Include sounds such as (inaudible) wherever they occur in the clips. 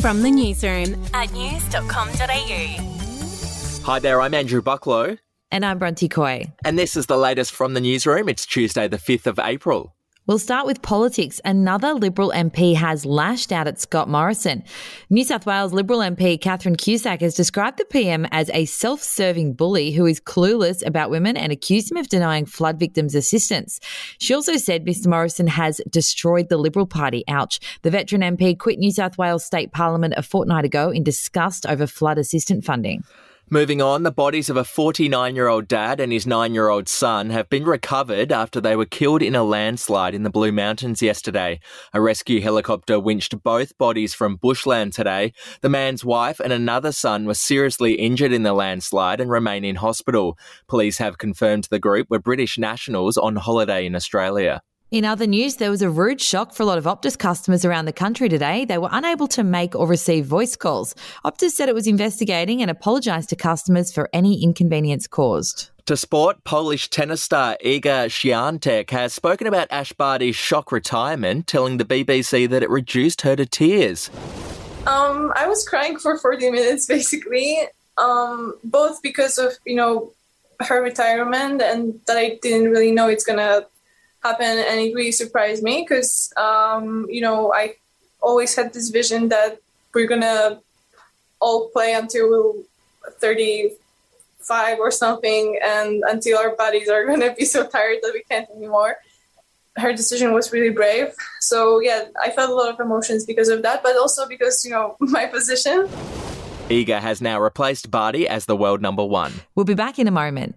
From the newsroom at news.com.au. Hi there, I'm Andrew Bucklow. And I'm Bronte Coy. And this is the latest from the newsroom. It's Tuesday, the 5th of April. We'll start with politics. Another Liberal MP has lashed out at Scott Morrison. New South Wales Liberal MP Catherine Cusack has described the PM as a self serving bully who is clueless about women and accused him of denying flood victims assistance. She also said Mr. Morrison has destroyed the Liberal Party. Ouch. The veteran MP quit New South Wales State Parliament a fortnight ago in disgust over flood assistance funding. Moving on, the bodies of a 49 year old dad and his 9 year old son have been recovered after they were killed in a landslide in the Blue Mountains yesterday. A rescue helicopter winched both bodies from bushland today. The man's wife and another son were seriously injured in the landslide and remain in hospital. Police have confirmed the group were British nationals on holiday in Australia. In other news, there was a rude shock for a lot of Optus customers around the country today. They were unable to make or receive voice calls. Optus said it was investigating and apologised to customers for any inconvenience caused. To sport, Polish tennis star Iga Swiatek has spoken about Ash Barty's shock retirement, telling the BBC that it reduced her to tears. Um, I was crying for 40 minutes basically, um, both because of, you know, her retirement and that I didn't really know it's gonna happen and it really surprised me because um, you know i always had this vision that we're gonna all play until 35 or something and until our bodies are (laughs) gonna be so tired that we can't anymore her decision was really brave so yeah i felt a lot of emotions because of that but also because you know (laughs) my position Iga has now replaced Barty as the world number one. We'll be back in a moment.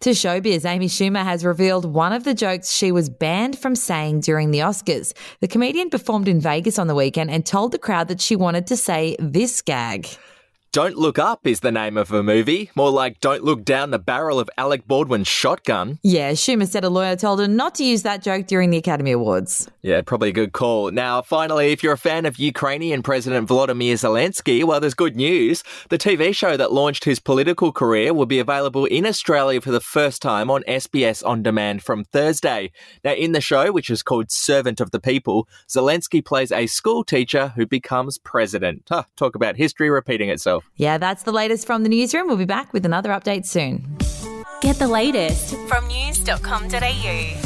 To showbiz, Amy Schumer has revealed one of the jokes she was banned from saying during the Oscars. The comedian performed in Vegas on the weekend and told the crowd that she wanted to say this gag. Don't Look Up is the name of a movie. More like Don't Look Down the Barrel of Alec Baldwin's Shotgun. Yeah, Schumer said a lawyer told her not to use that joke during the Academy Awards. Yeah, probably a good call. Now, finally, if you're a fan of Ukrainian President Volodymyr Zelensky, well, there's good news. The TV show that launched his political career will be available in Australia for the first time on SBS On Demand from Thursday. Now, in the show, which is called Servant of the People, Zelensky plays a school teacher who becomes president. Huh, talk about history repeating itself. Yeah, that's the latest from the newsroom. We'll be back with another update soon. Get the latest from news.com.au.